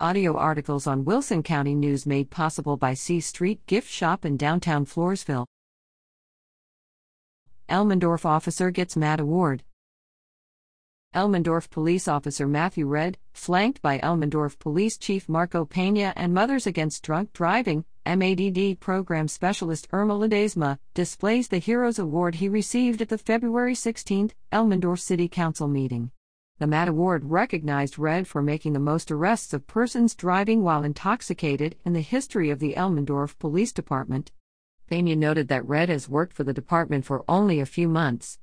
Audio articles on Wilson County News made possible by C Street Gift Shop in downtown Floresville. Elmendorf officer gets MADD award. Elmendorf police officer Matthew Red, flanked by Elmendorf Police Chief Marco Pena and Mothers Against Drunk Driving, MADD program specialist Irma Ledesma, displays the Heroes Award he received at the February 16 Elmendorf City Council meeting. The MADD Award recognized Red for making the most arrests of persons driving while intoxicated in the history of the Elmendorf Police Department. Pena noted that Red has worked for the department for only a few months.